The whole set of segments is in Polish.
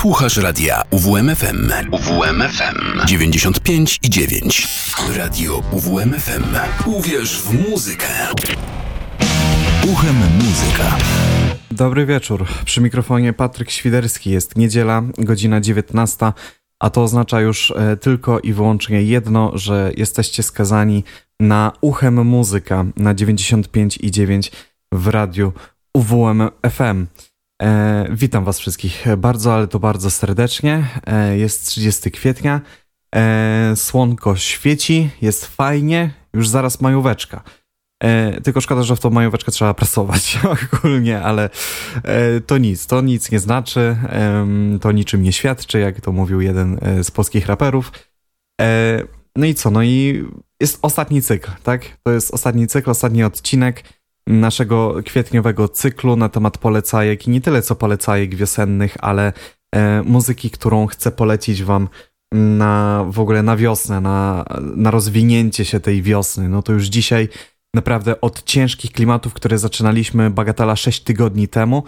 Słuchasz radia UWMFM. UWMFM 95 i 9. Radio UWMFM. Uwierz w muzykę. Uchem muzyka. Dobry wieczór. Przy mikrofonie Patryk Świderski. Jest niedziela, godzina 19, a to oznacza już e, tylko i wyłącznie jedno, że jesteście skazani na Uchem muzyka na 95 i 9 w radiu UWM FM. E, witam Was wszystkich bardzo, ale to bardzo serdecznie. E, jest 30 kwietnia. E, słonko świeci, jest fajnie, już zaraz majóweczka. E, tylko szkoda, że w tą majóweczkę trzeba prasować ogólnie, ale e, to nic, to nic nie znaczy, to niczym nie świadczy, jak to mówił jeden e, z polskich raperów. no i co, no i jest ostatni cykl, tak? To jest ostatni cykl, ostatni odcinek naszego kwietniowego cyklu na temat polecajek i nie tyle co polecajek wiosennych, ale e, muzyki, którą chcę polecić wam na w ogóle na wiosnę, na, na rozwinięcie się tej wiosny. No to już dzisiaj naprawdę od ciężkich klimatów, które zaczynaliśmy bagatela 6 tygodni temu,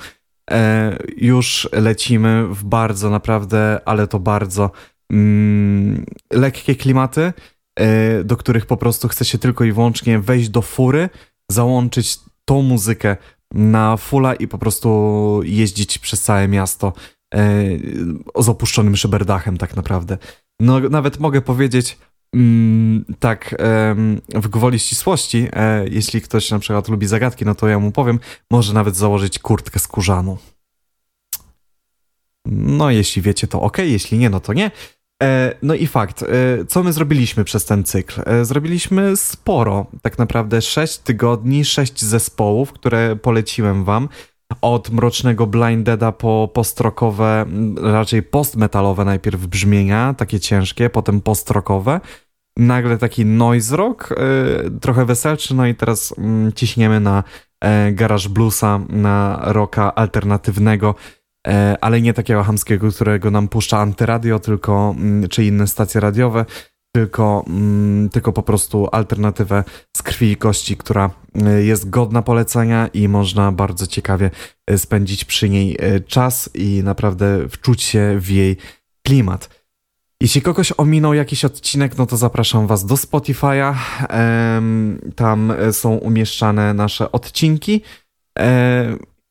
e, już lecimy w bardzo naprawdę, ale to bardzo mm, lekkie klimaty, e, do których po prostu chce się tylko i wyłącznie wejść do fury, załączyć tą muzykę na fulla i po prostu jeździć przez całe miasto e, z opuszczonym szyberdachem tak naprawdę. No nawet mogę powiedzieć mm, tak w gwoli ścisłości, e, jeśli ktoś na przykład lubi zagadki, no to ja mu powiem, może nawet założyć kurtkę skórzaną. No jeśli wiecie to ok, jeśli nie, no to nie. E, no i fakt, e, co my zrobiliśmy przez ten cykl? E, zrobiliśmy sporo, tak naprawdę 6 tygodni, 6 zespołów, które poleciłem wam. Od mrocznego Blindeda po postrokowe, raczej postmetalowe najpierw brzmienia, takie ciężkie, potem postrokowe. Nagle taki noise rock, trochę weselczy, no i teraz mm, ciśniemy na garage bluesa, na rocka alternatywnego, ale nie takiego hamskiego, którego nam puszcza antyradio, tylko, mm, czy inne stacje radiowe, tylko, mm, tylko po prostu alternatywę z krwi i kości, która e, jest godna polecenia i można bardzo ciekawie e, spędzić przy niej czas i naprawdę wczuć się w jej klimat. Jeśli kogoś ominął jakiś odcinek, no to zapraszam Was do Spotify'a. Tam są umieszczane nasze odcinki.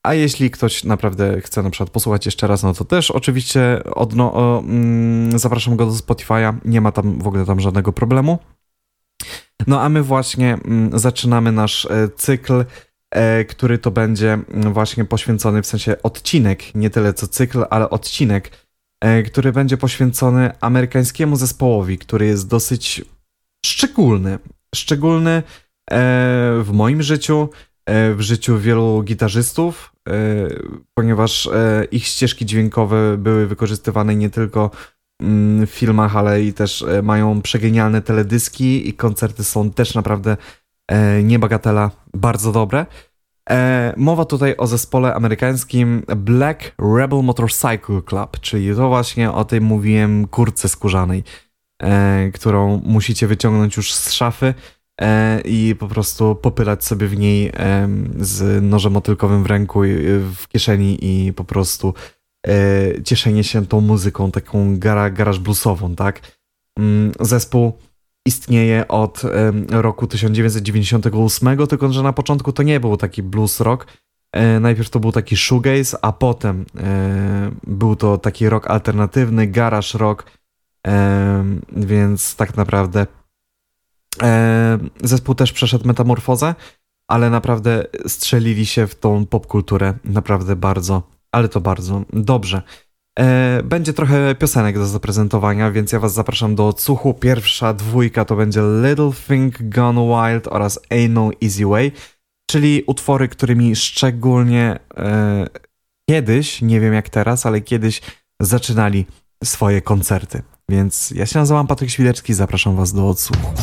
A jeśli ktoś naprawdę chce na przykład posłuchać jeszcze raz, no to też oczywiście odno, o, mm, zapraszam go do Spotify'a, nie ma tam w ogóle tam żadnego problemu. No a my właśnie mm, zaczynamy nasz e, cykl, e, który to będzie mm, właśnie poświęcony w sensie odcinek, nie tyle co cykl, ale odcinek, e, który będzie poświęcony amerykańskiemu zespołowi, który jest dosyć szczególny. Szczególny e, w moim życiu, e, w życiu wielu gitarzystów, ponieważ e, ich ścieżki dźwiękowe były wykorzystywane nie tylko mm, w filmach, ale i też e, mają przegenialne teledyski i koncerty są też naprawdę niebagatela bardzo dobre. Mowa tutaj o zespole amerykańskim Black Rebel Motorcycle Club, czyli to właśnie o tej mówiłem kurce skórzanej, którą musicie wyciągnąć już z szafy E, i po prostu popylać sobie w niej z nożem motylkowym w ręku, w kieszeni i po prostu e, cieszenie się tą muzyką, taką gara, garaż bluesową, tak? Mm, zespół istnieje od roku 1998, tylko że na początku to nie był taki blues rock. E, najpierw to był taki shoegaze, a potem był to taki rock alternatywny, garage rock, więc tak naprawdę E, zespół też przeszedł metamorfozę, ale naprawdę strzelili się w tą popkulturę naprawdę bardzo, ale to bardzo dobrze. E, będzie trochę piosenek do zaprezentowania, więc ja was zapraszam do odsłuchu. Pierwsza dwójka to będzie Little Thing Gone Wild oraz Ain't No Easy Way, czyli utwory, którymi szczególnie e, kiedyś, nie wiem jak teraz, ale kiedyś zaczynali swoje koncerty. Więc ja się nazywam Patryk Świderski, zapraszam was do odsłuchu.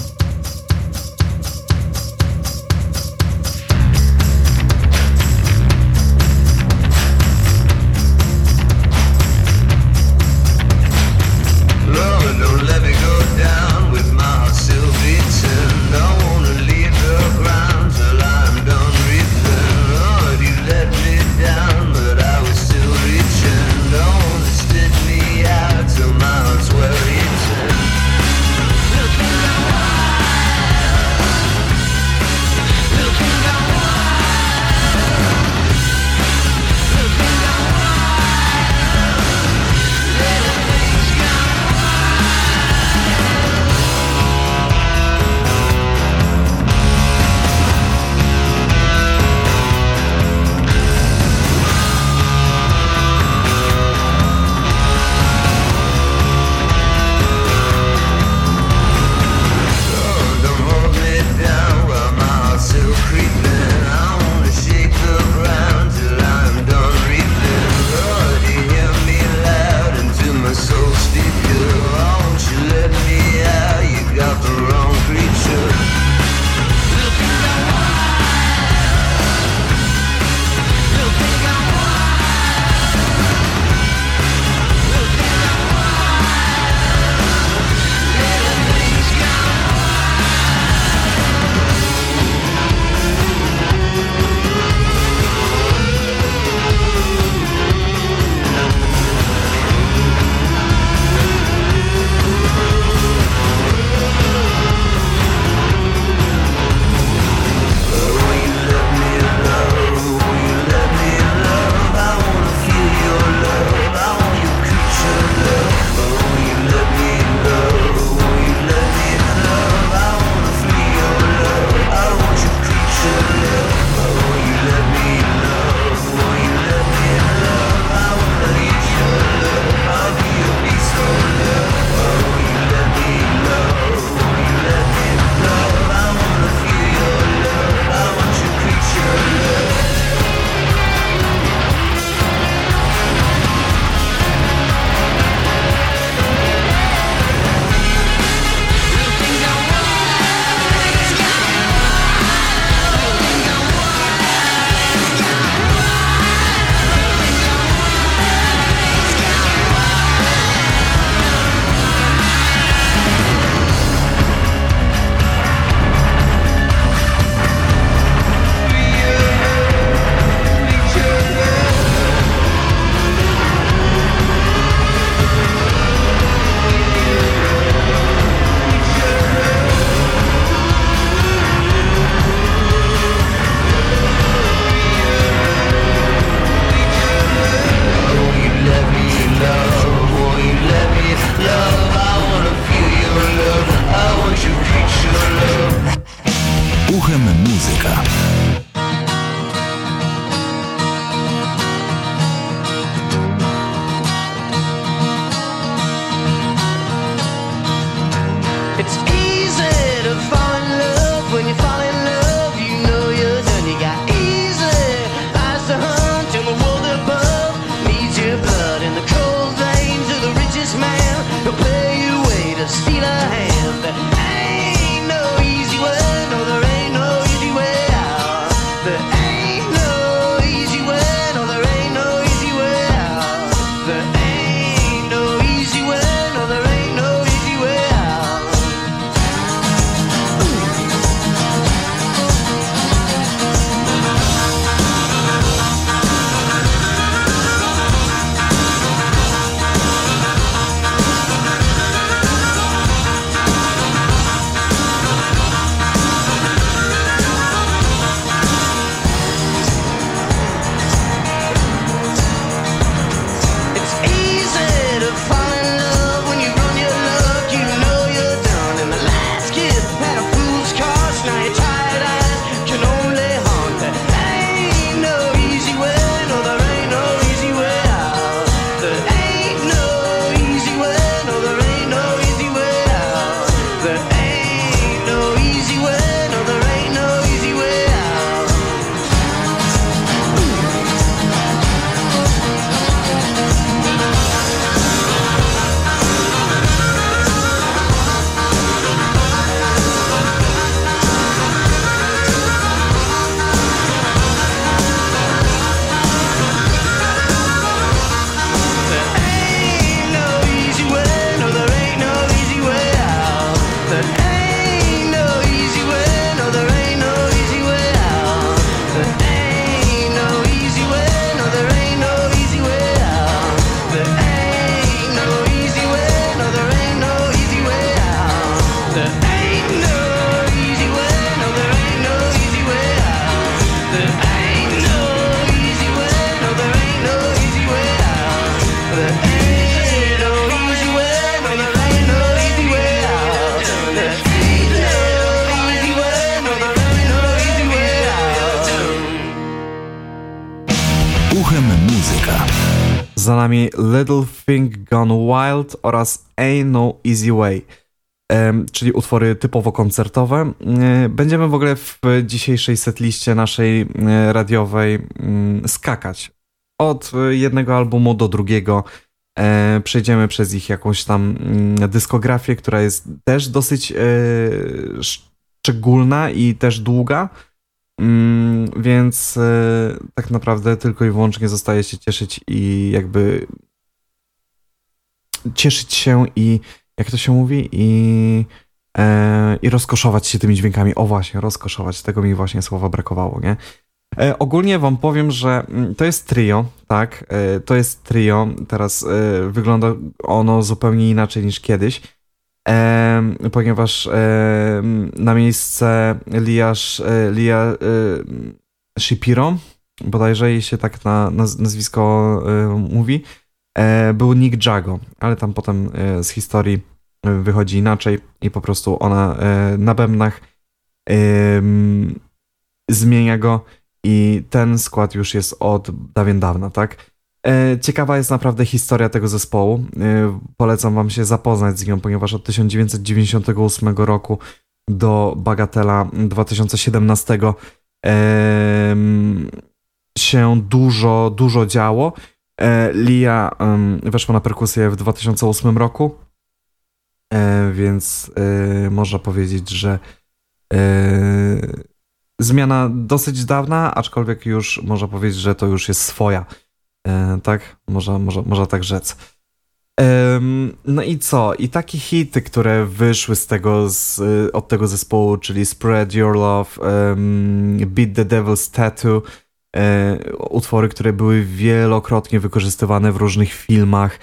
Za Thing Gone Wild oraz Ain't No Easy Way, czyli utwory typowo koncertowe. E, będziemy w ogóle w dzisiejszej setliście naszej e, radiowej mm, skakać od jednego albumu do drugiego. E, przejdziemy przez ich jakąś tam mm, dyskografię, która jest też dosyć szczególna i też długa. Mm, więc e, tak naprawdę tylko i wyłącznie zostaje się cieszyć i jakby cieszyć się i jak to się mówi i, e, i rozkoszować się tymi dźwiękami. O właśnie, rozkoszować, tego mi właśnie słowa brakowało, nie? E, ogólnie wam powiem, że mm, to jest trio, tak? E, to jest trio, teraz e, wygląda ono zupełnie inaczej niż kiedyś ponieważ na miejsce Liasz, e, Lia e, Shapiro, bodajże jej się tak na, nazwisko e, mówi, był Nick Jago, ale tam potem z historii wychodzi inaczej i po prostu ona na bębnach zmienia go i ten skład już jest od dawien dawna, tak? E, ciekawa jest naprawdę historia tego zespołu. E, polecam wam się zapoznać z nią, ponieważ od 1998 roku do Bagatela 2017 się dużo, dużo działo. E, Lia weszła na perkusję w 2008 roku, więc można powiedzieć, że zmiana dosyć dawna, aczkolwiek już można powiedzieć, że to już jest swoja. E, tak? Można, może, można tak rzec. No i co? I takie hity, które wyszły z tego, z, od tego zespołu, czyli Spread Your Love, um, Beat the Devil's Tattoo, e, utwory, które były wielokrotnie wykorzystywane w różnych filmach.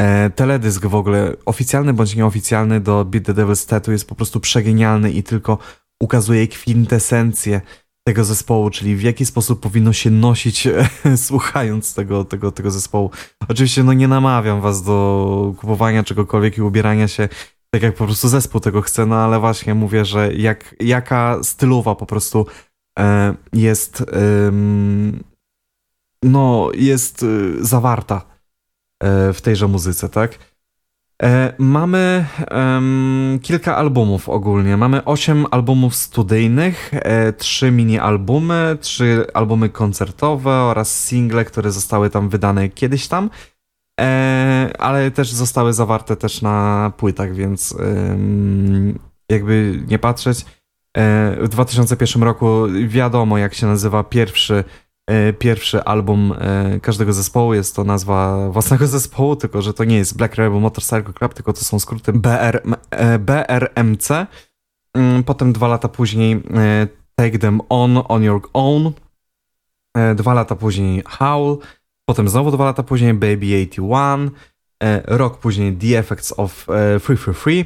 E, teledysk w ogóle, oficjalny bądź nieoficjalny do Beat the Devil's Tattoo jest po prostu przegenialny i tylko ukazuje kwintesencję tego zespołu, czyli w jaki sposób powinno się nosić słuchając tego, tego, tego zespołu. Oczywiście no nie namawiam was do kupowania czegokolwiek i ubierania się tak jak po prostu zespół tego chce, no ale właśnie mówię, że jak, jaka stylowa po prostu e, jest e, no jest e, zawarta e, w tejże muzyce, tak? E, mamy kilka albumów ogólnie. Mamy osiem albumów studyjnych, trzy mini-albumy, trzy albumy koncertowe oraz single, które zostały tam wydane kiedyś tam, ale też zostały zawarte też na płytach, więc jakby nie patrzeć. E, w 2001 roku wiadomo, jak się nazywa pierwszy E, pierwszy album e, każdego zespołu. Jest to nazwa własnego zespołu, tylko że to nie jest Black Rebel Motorcycle Club, tylko to są skróty BR, BRMC. Mm, potem dwa lata później Take Them On, On Your Own. Dwa lata później Howl. Potem znowu dwa lata później Baby 81. Rok później The Effects of Free Free Free.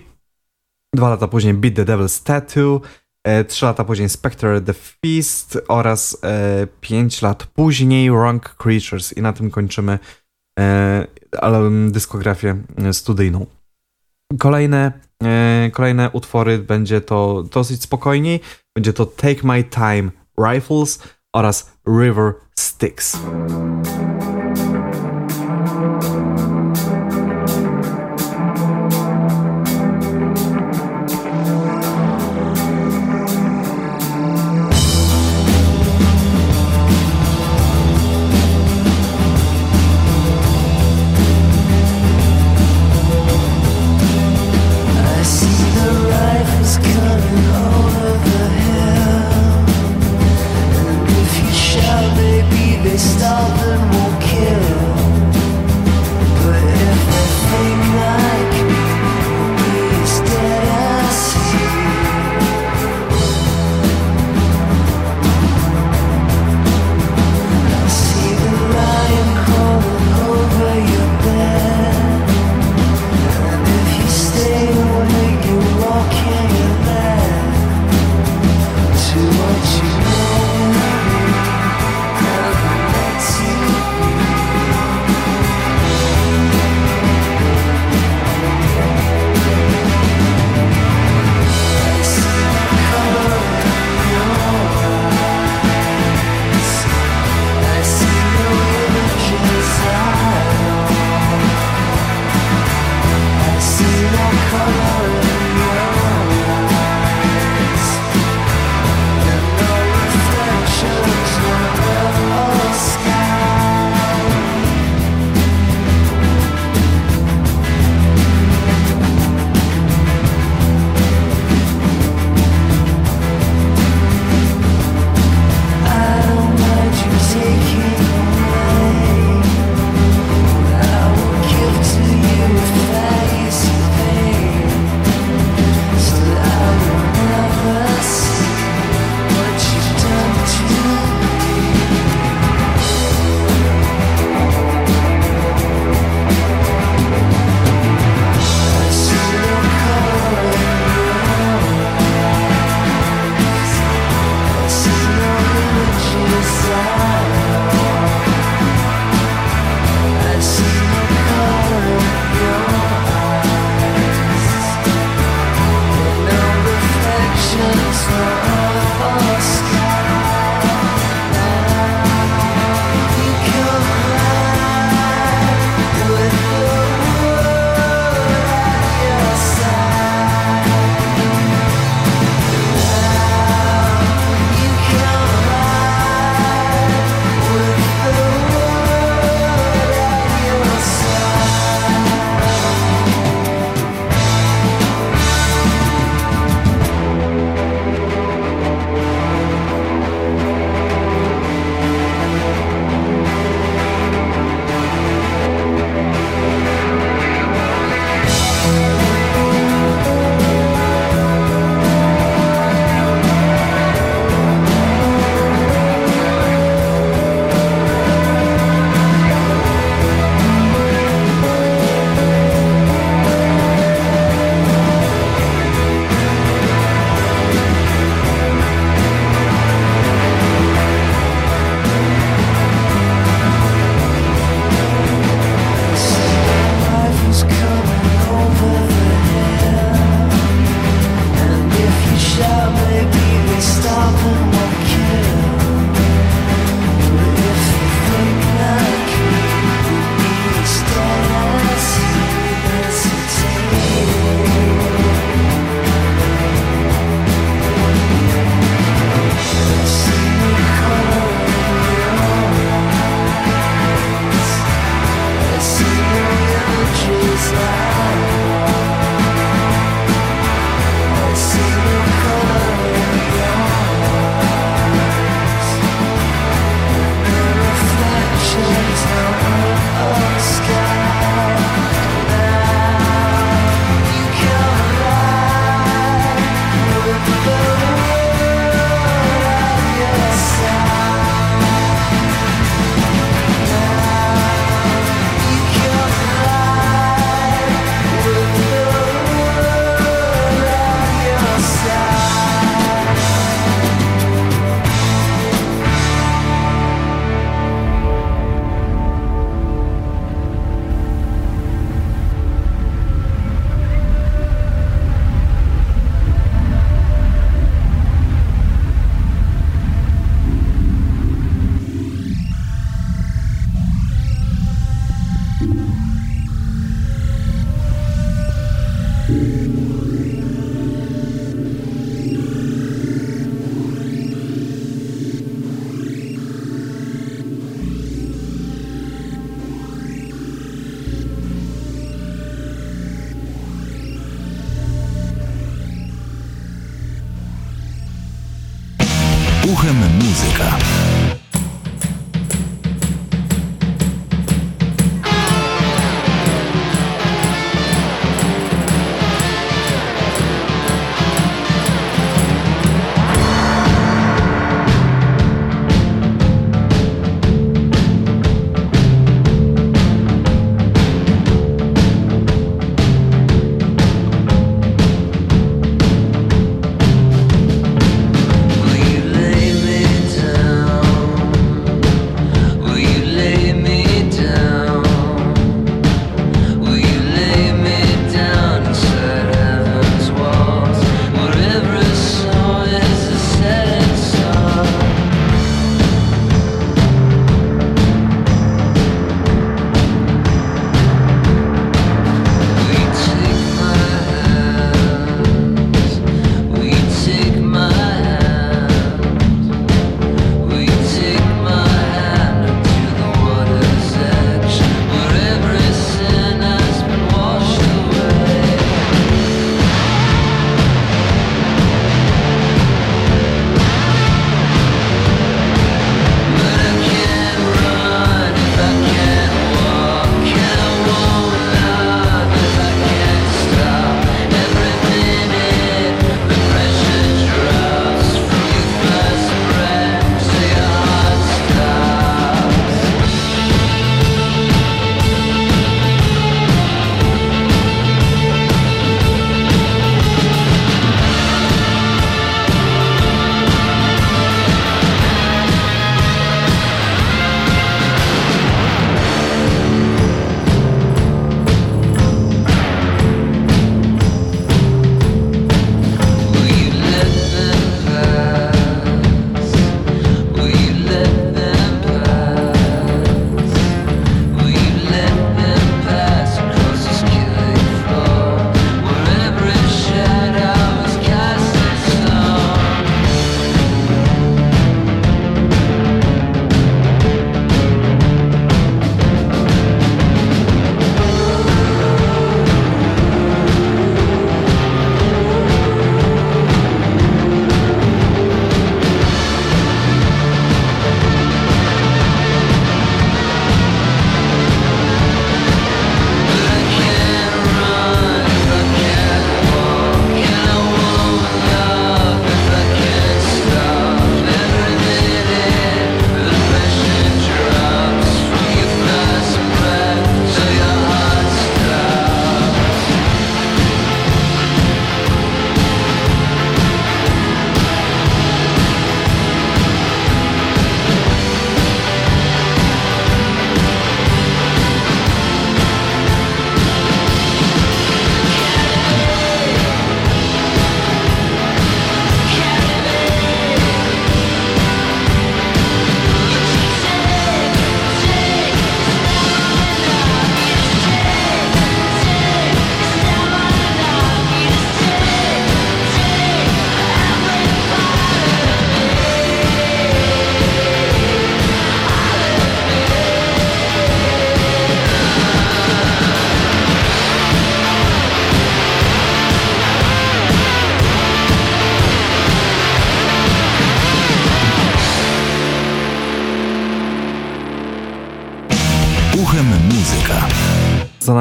Dwa lata później Beat the Devil's Tattoo. E, trzy lata później Spectre the Feast oraz e, pięć lat później Wrong Creatures i na tym kończymy e, dyskografię studyjną. Kolejne, kolejne utwory będzie to dosyć spokojniej. Będzie to Take My Time Rifles oraz River Sticks.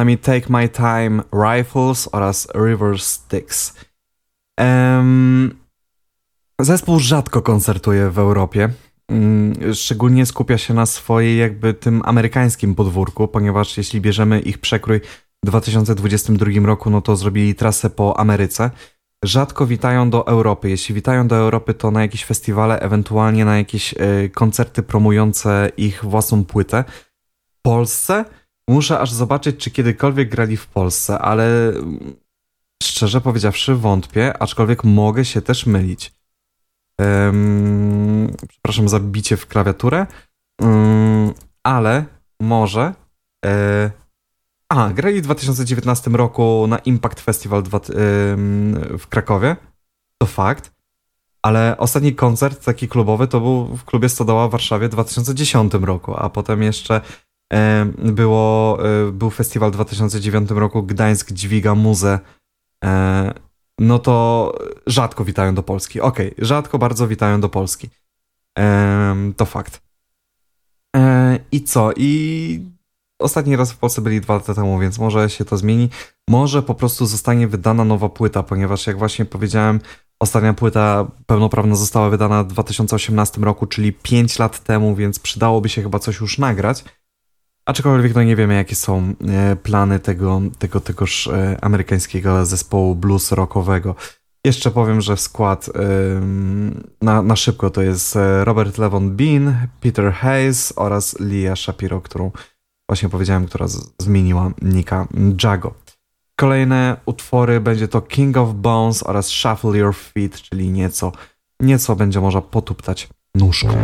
Nami Take My Time Rifles oraz River Styx. Um, zespół rzadko koncertuje w Europie. Um, szczególnie skupia się na swojej jakby tym amerykańskim podwórku, ponieważ jeśli bierzemy ich przekrój w 2022 roku, no to zrobili trasę po Ameryce. Rzadko witają do Europy. Jeśli witają do Europy, to na jakieś festiwale, ewentualnie na jakieś y, koncerty promujące ich własną płytę. W Polsce Muszę aż zobaczyć, czy kiedykolwiek grali w Polsce, ale mm, szczerze powiedziawszy wątpię, aczkolwiek mogę się też mylić. Um, przepraszam za bicie w klawiaturę, um, ale może. E, a, grali w 2019 roku na Impact Festival dwa, w Krakowie. To fakt. Ale ostatni koncert taki klubowy to był w klubie Stodoła w Warszawie w 2010 roku, a potem jeszcze było, e, był festiwal w 2009 roku Gdańsk Dźwiga Muzę. No to rzadko witają do Polski. Okej, okay, rzadko bardzo witają do Polski. to fakt. E, I co? I ostatni raz w Polsce byli dwa lata temu, więc może się to zmieni. Może po prostu zostanie wydana nowa płyta, ponieważ jak właśnie powiedziałem, ostatnia płyta pełnoprawna została wydana w 2018 roku, czyli 5 lat temu, więc przydałoby się chyba coś już nagrać. Aczkolwiek no nie wiemy, jakie są e, plany tego, tego tegoż e, amerykańskiego zespołu blues rockowego. Jeszcze powiem, że skład na, na szybko to jest e, Robert Levon Bean, Peter Hayes oraz Lia Shapiro, którą właśnie powiedziałem, która zmieniła Nika Jago. Kolejne utwory będzie to King of Bones oraz Shuffle Your Feet, czyli nieco, nieco będzie można potuptać nóżką.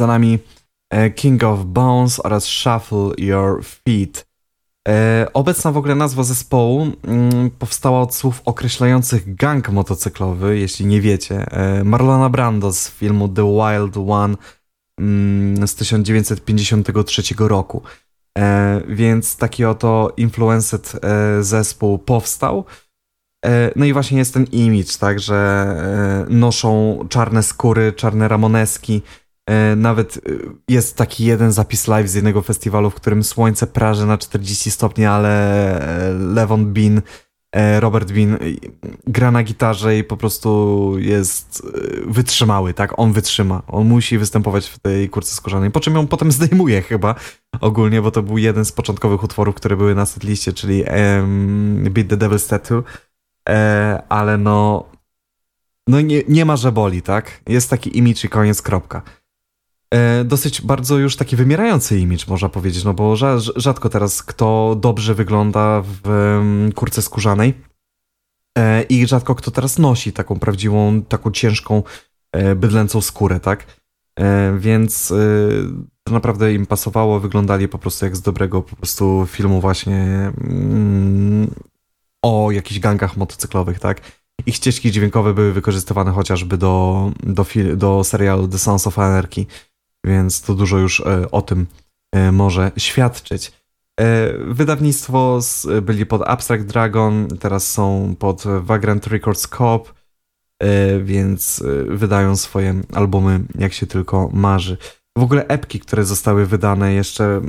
Za nami e, King of Bones oraz Shuffle Your Feet. E, Obecna w ogóle nazwa zespołu mm, powstała od słów określających gang motocyklowy, jeśli nie wiecie. E, Marlona Brando z filmu The Wild One mm, z 1953 roku. Więc taki oto influenced zespół powstał. No i właśnie jest ten image, tak, że noszą czarne skóry, czarne ramoneski. E, Nawet e, jest taki jeden zapis live z jednego festiwalu, w którym słońce praży na 40 stopni, ale e, Levon Bean, Robert Bean gra na gitarze i po prostu jest wytrzymały, tak? On wytrzyma. On musi występować w tej kurce skórzanej, po czym ją potem zdejmuje chyba ogólnie, bo to był jeden z początkowych utworów, które były na setliście, czyli em, Beat the Devil's Tattoo. E, ale no, no nie, nie ma, że boli, tak? Jest taki image i koniec, kropka. E, dosyć bardzo już taki wymierający image, można powiedzieć, no bo rza- rzadko teraz kto dobrze wygląda w kurce skórzanej e, i rzadko kto teraz nosi taką prawdziwą, taką ciężką, e, bydlęcą skórę, tak? Więc to naprawdę im pasowało, wyglądali po prostu jak z dobrego po prostu filmu właśnie mm, o jakichś gangach motocyklowych, tak? Ich ścieżki dźwiękowe były wykorzystywane chociażby do, do, do serialu The Sons of Anarchy, więc to dużo już e, o tym e, może świadczyć. E, Wydawnictwo byli pod Abstract Dragon, teraz są pod Vagrant Records Coop, więc wydają swoje albumy jak się tylko marzy. W ogóle epki, które zostały wydane jeszcze,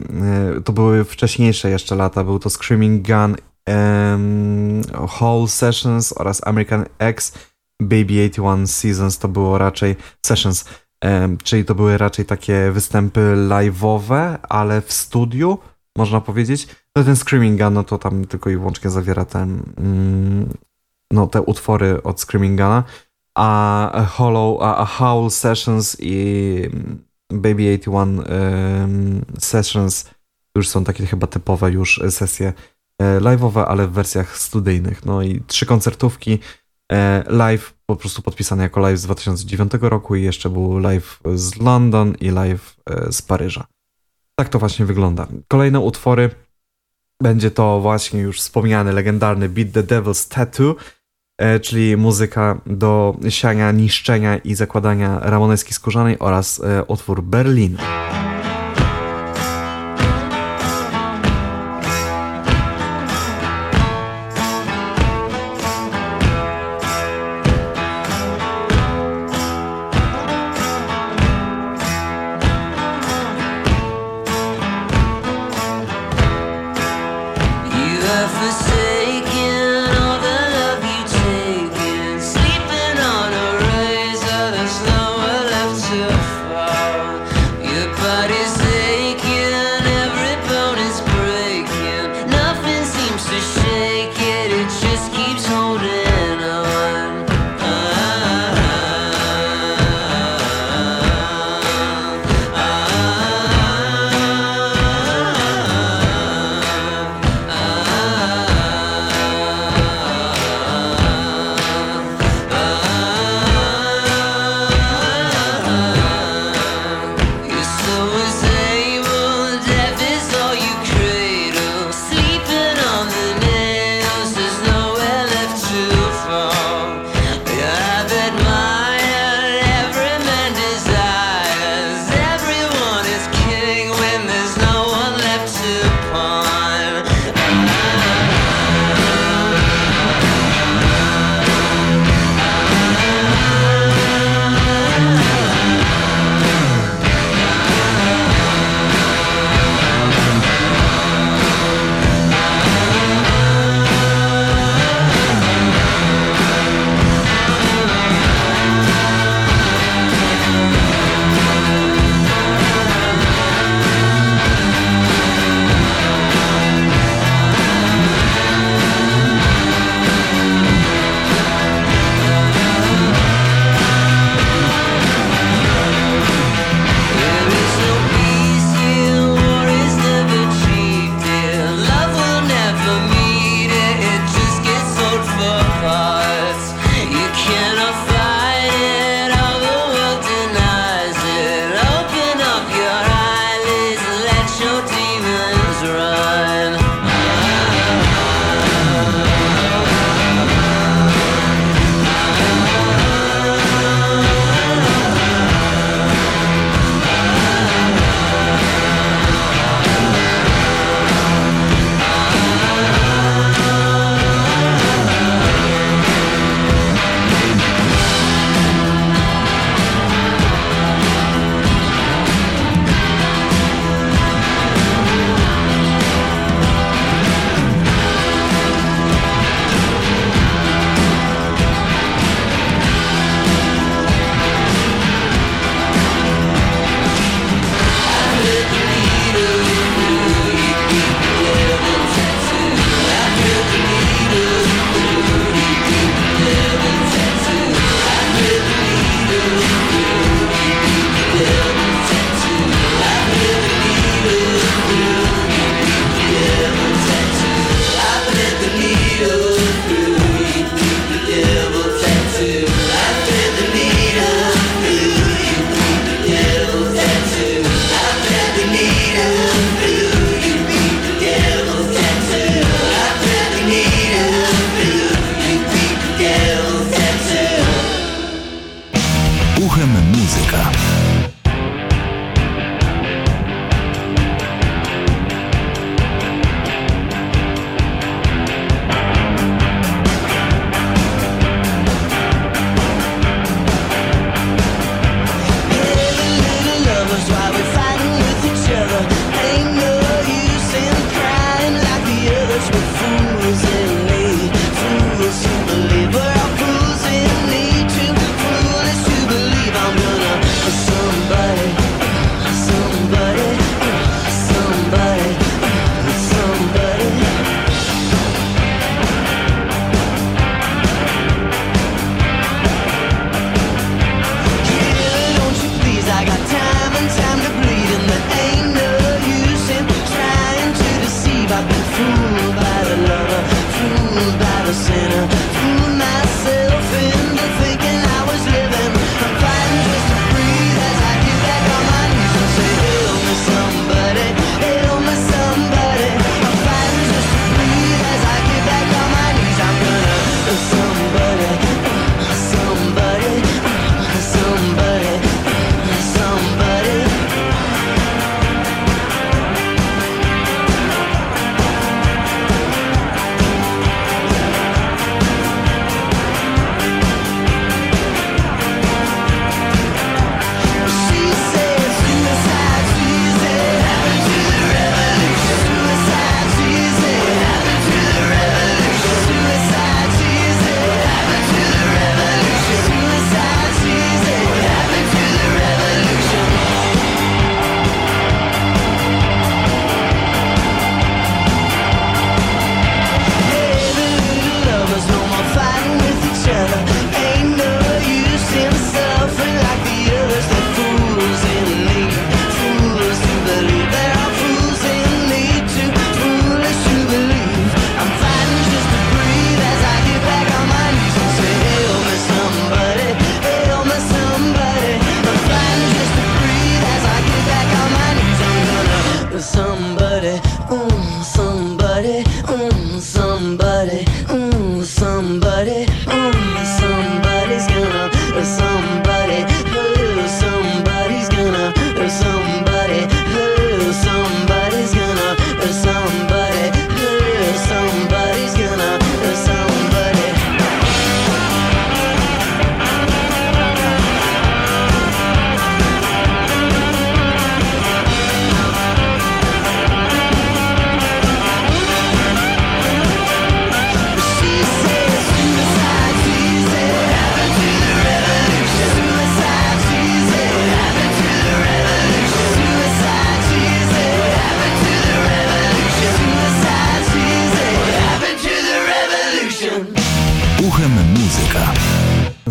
to były wcześniejsze jeszcze lata, był to Screaming Gun, em, Whole Sessions oraz American X, Baby 81 Seasons to było raczej Sessions, czyli to były raczej takie występy live'owe, ale w studiu, można powiedzieć. No ten Screaming Gun, no to tam tylko i wyłącznie zawiera ten, mm, no te utwory od Screaming Guna, a Hollow, a, Howl Sessions i Baby 81 em, Sessions już są takie chyba typowe już sesje e, live'owe, ale w wersjach studyjnych. No i trzy koncertówki e, live, po prostu podpisane jako live z 2009 roku i jeszcze był live z London i live e, z Paryża. Tak to właśnie wygląda. Kolejne utwory będzie to właśnie już wspomniany legendarny Beat the Devil's Tattoo, e, czyli muzyka do siania, niszczenia i zakładania ramoneski skórzanej oraz e, utwór Berlin.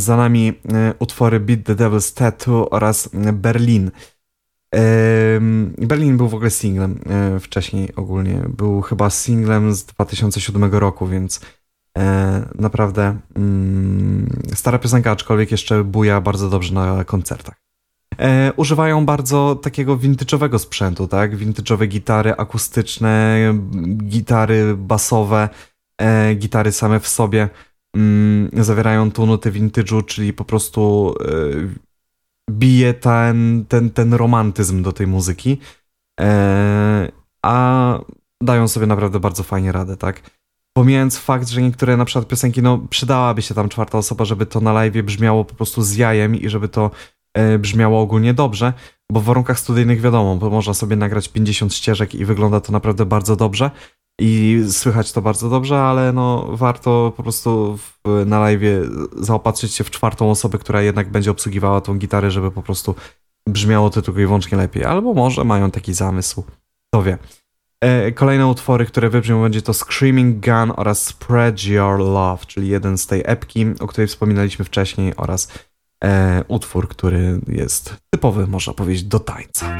Za nami e, utwory Beat the Devil's Tattoo oraz Berlin. Berlin był w ogóle singlem e, wcześniej ogólnie. Był chyba singlem z 2007 roku, więc e, naprawdę mm, stara piosenka, aczkolwiek jeszcze buja bardzo dobrze na koncertach. Używają bardzo takiego vintage'owego sprzętu, tak? Vintage'owe gitary akustyczne, gitary basowe, gitary same w sobie mm, zawierają tą nutę vintage'u, czyli po prostu e, bije ten, ten, ten romantyzm do tej muzyki, e, a dają sobie naprawdę bardzo fajnie radę, tak? Pomijając fakt, że niektóre na przykład piosenki, no przydałaby się tam czwarta osoba, żeby to na live brzmiało po prostu z jajem i żeby to e, brzmiało ogólnie dobrze, bo w warunkach studyjnych wiadomo, bo można sobie nagrać 50 ścieżek i wygląda to naprawdę bardzo dobrze i słychać to bardzo dobrze, ale no warto po prostu w, na live zaopatrzyć się w czwartą osobę, która jednak będzie obsługiwała tą gitarę, żeby po prostu brzmiało to tylko i wyłącznie lepiej. Albo może mają taki zamysł. Kto wie. E, Kolejne utwory, które wybrzmią będzie to Screaming Gun oraz Spread Your Love, czyli jeden z tej epki, o której wspominaliśmy wcześniej oraz e, utwór, który jest typowy, można powiedzieć, do tańca.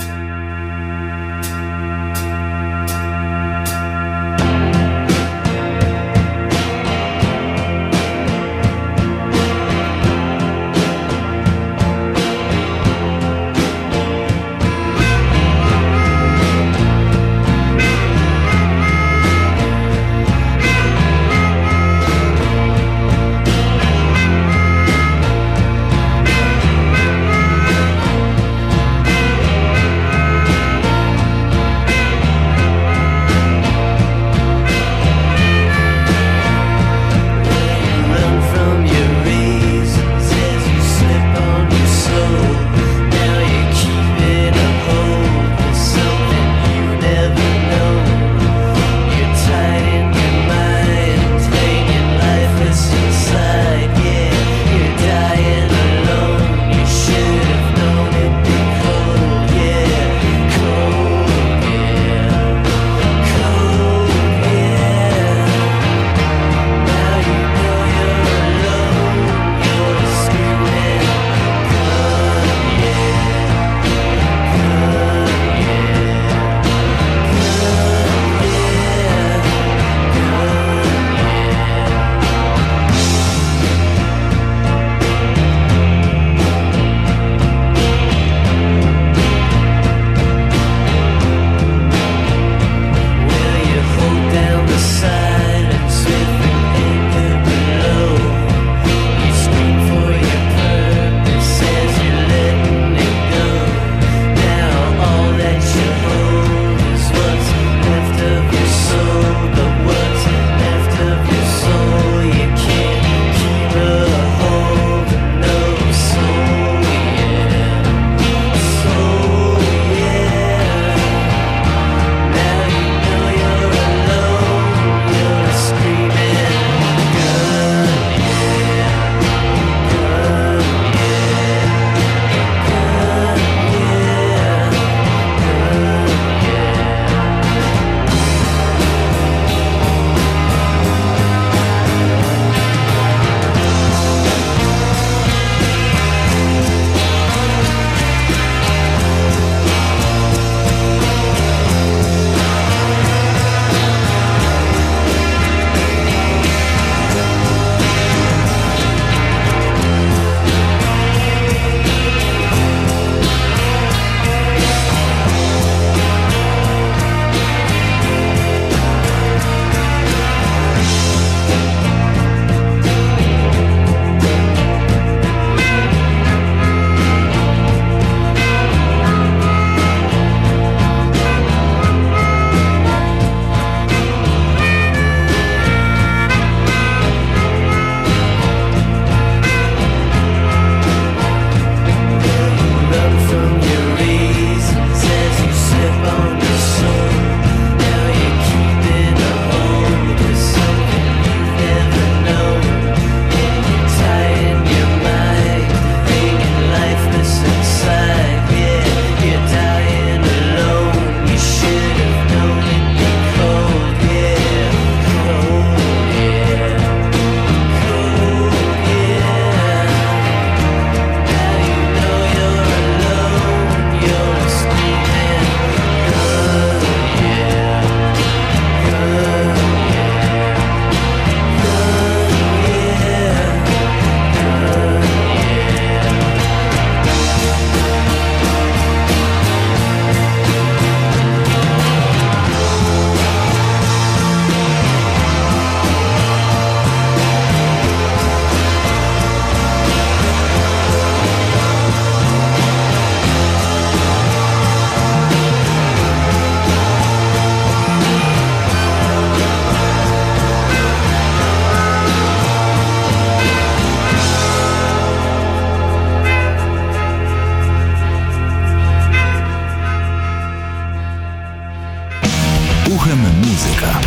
Słuchamy muzyka.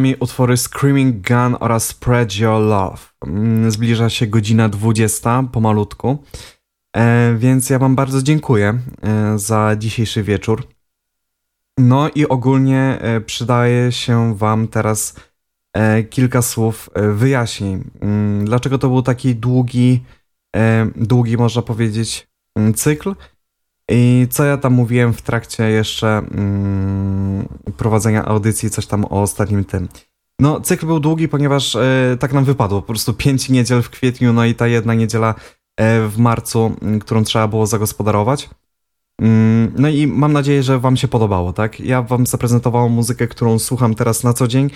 Nami utwory Screaming Gun oraz Spread Your Love. Mm, zbliża się godzina 20 pomalutku, e, więc ja Wam bardzo dziękuję e, za dzisiejszy wieczór. No i ogólnie e, przydaje się Wam teraz kilka słów wyjaśnień. Mm, dlaczego to był taki długi, długi można powiedzieć, mm, cykl? I co ja tam mówiłem w trakcie jeszcze mm, prowadzenia audycji, coś tam o ostatnim tym. No, cykl był długi, ponieważ e, tak nam wypadło. Po prostu pięć niedziel w kwietniu, no i ta jedna niedziela e, w marcu, którą trzeba było zagospodarować. Mm, no i mam nadzieję, że Wam się podobało, tak? Ja Wam zaprezentowałem muzykę, którą słucham teraz na co dzień,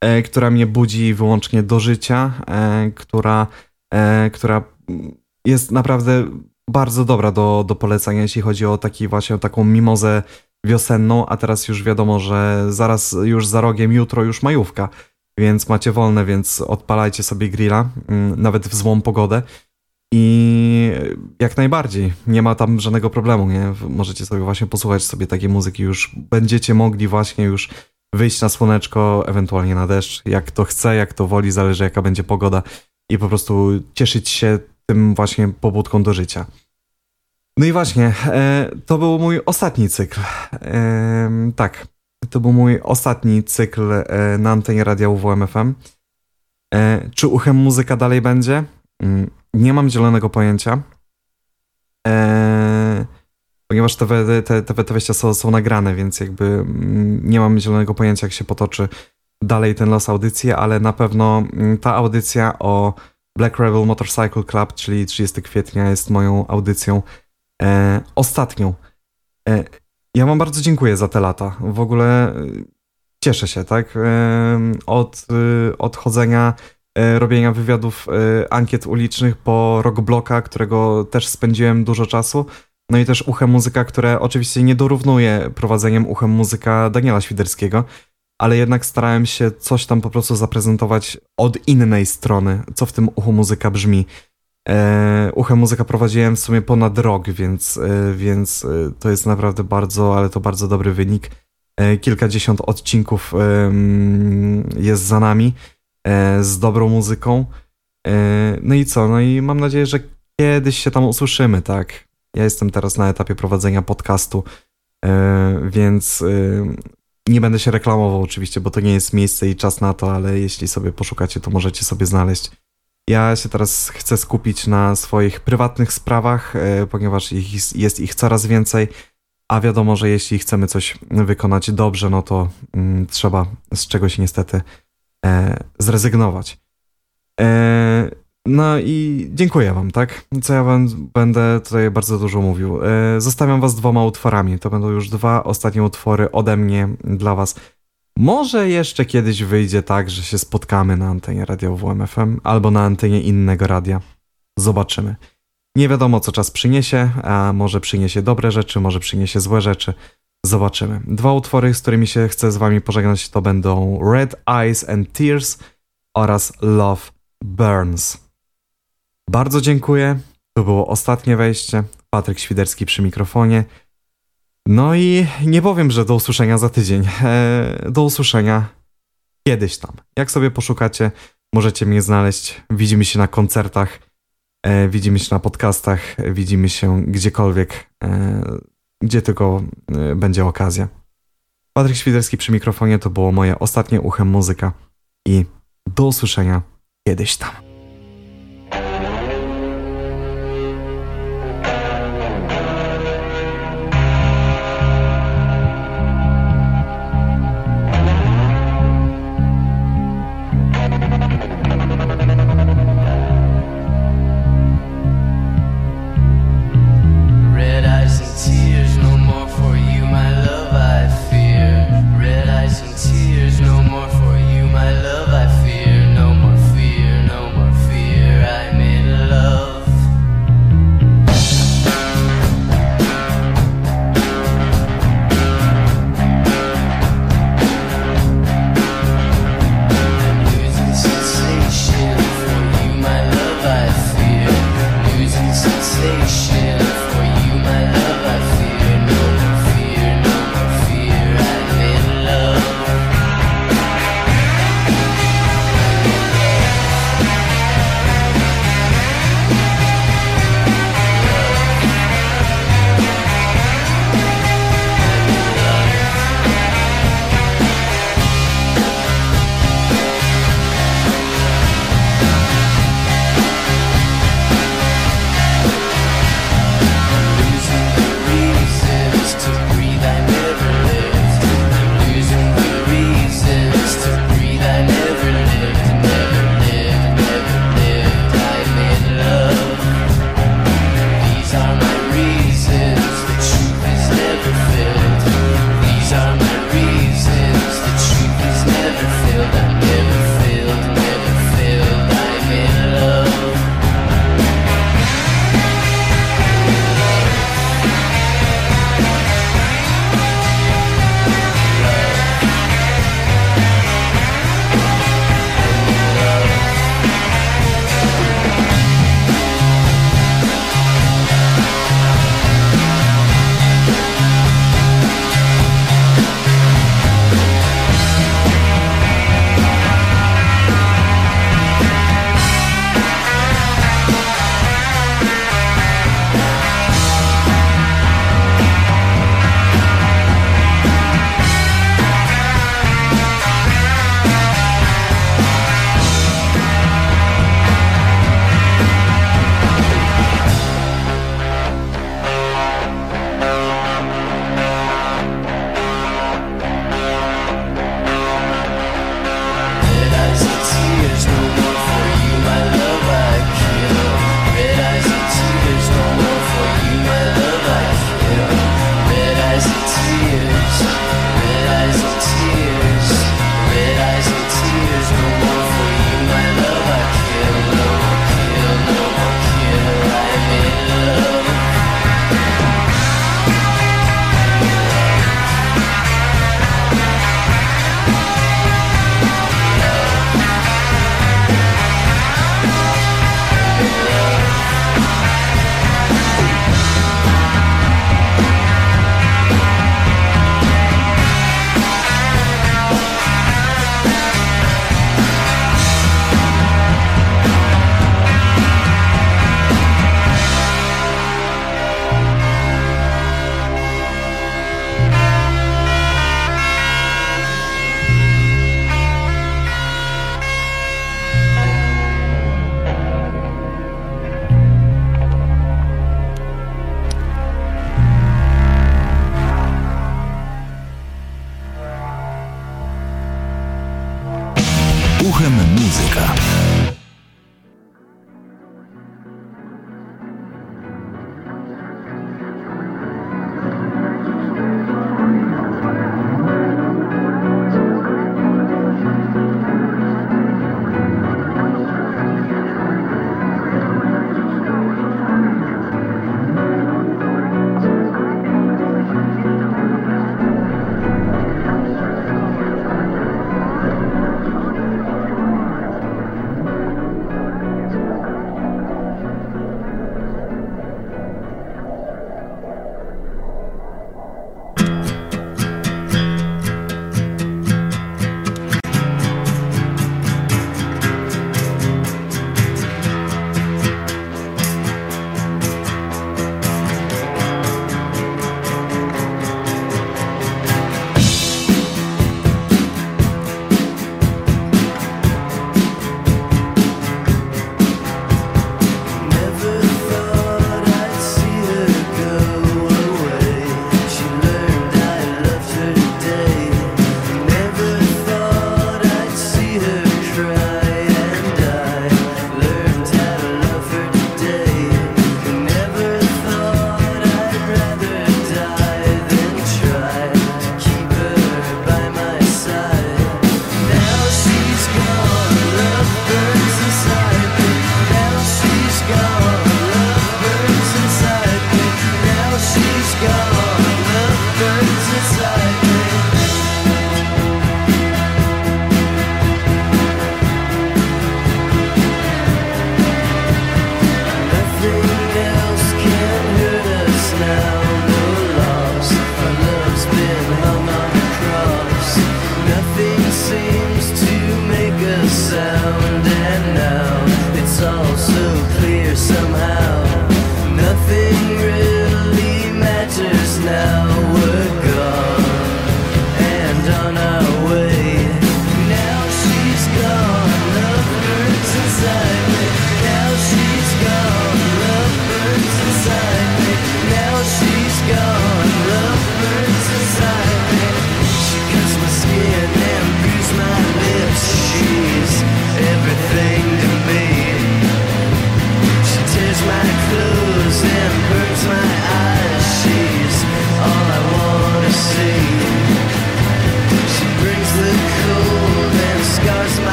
e, która mnie budzi wyłącznie do życia, która, która jest naprawdę bardzo dobra do, do polecenia, jeśli chodzi o taki właśnie taką mimozę wiosenną, a teraz już wiadomo, że zaraz już za rogiem jutro już majówka, więc macie wolne, więc odpalajcie sobie grilla, mm, nawet w złą pogodę. I jak najbardziej, nie ma tam żadnego problemu, nie? Możecie sobie właśnie posłuchać sobie takiej muzyki, już będziecie mogli właśnie już wyjść na słoneczko, ewentualnie na deszcz, jak to chce, jak to woli, zależy jaka będzie pogoda i po prostu cieszyć się tym właśnie pobudką do życia. No i właśnie, e, to był mój ostatni cykl. E, tak, to był mój ostatni cykl e, na antenie radia UWMFM. Czy uchem muzyka dalej będzie? Mm, nie mam zielonego pojęcia. Ponieważ te, te, te, te wejścia są, są nagrane, więc jakby mm, nie mam zielonego pojęcia, jak się potoczy dalej ten los audycji, ale na pewno mm, ta audycja o Black Rebel Motorcycle Club, czyli 30 kwietnia, jest moją audycją e, ostatnią. E, ja wam bardzo dziękuję za te lata. W ogóle e, cieszę się, tak? E, od e, odchodzenia, robienia wywiadów, ankiet ulicznych po rockbloka, którego też spędziłem dużo czasu. No i też Uchem Muzyka, które oczywiście nie dorównuje prowadzeniem Uchem Muzyka Daniela Świderskiego, ale jednak starałem się coś tam po prostu zaprezentować od innej strony, co w tym Uchu Muzyka brzmi. E, Uchem Muzyka prowadziłem w sumie ponad rok, więc, e, więc e, to jest naprawdę bardzo, ale to bardzo dobry wynik. E, kilkadziesiąt odcinków jest za nami z dobrą muzyką. No i co? No i mam nadzieję, że kiedyś się tam usłyszymy, tak? Ja jestem teraz na etapie prowadzenia podcastu, więc nie będę się reklamował oczywiście, bo to nie jest miejsce i czas na to, ale jeśli sobie poszukacie, to możecie sobie znaleźć. Ja się teraz chcę skupić na swoich prywatnych sprawach, e, ponieważ ich, jest ich coraz więcej, a wiadomo, że jeśli chcemy coś wykonać dobrze, no to mm, trzeba z czegoś niestety e, zrezygnować. E, no i dziękuję wam, tak? Co ja wam będę tutaj bardzo dużo mówił. E, zostawiam was dwoma utworami. To będą już dwa ostatnie utwory ode mnie dla was. Może jeszcze kiedyś wyjdzie tak, że się spotkamy na antenie radio WMFM albo na antenie innego radia. Zobaczymy. Nie wiadomo, co czas przyniesie, a może przyniesie dobre rzeczy, może przyniesie złe rzeczy. Zobaczymy. Dwa utwory, z którymi się chcę z wami pożegnać, to będą Red Eyes and Tears oraz Love Burns. Bardzo dziękuję. To było ostatnie wejście. Patryk Świderski przy mikrofonie. No i nie powiem, że do usłyszenia za tydzień. E, do usłyszenia kiedyś tam. Jak sobie poszukacie, możecie mnie znaleźć. Widzimy się na koncertach, e, widzimy się na podcastach, widzimy się gdziekolwiek, e, gdzie tylko będzie okazja. Patryk Świderski przy mikrofonie to było moje ostatnie uchem muzyka i do usłyszenia kiedyś tam.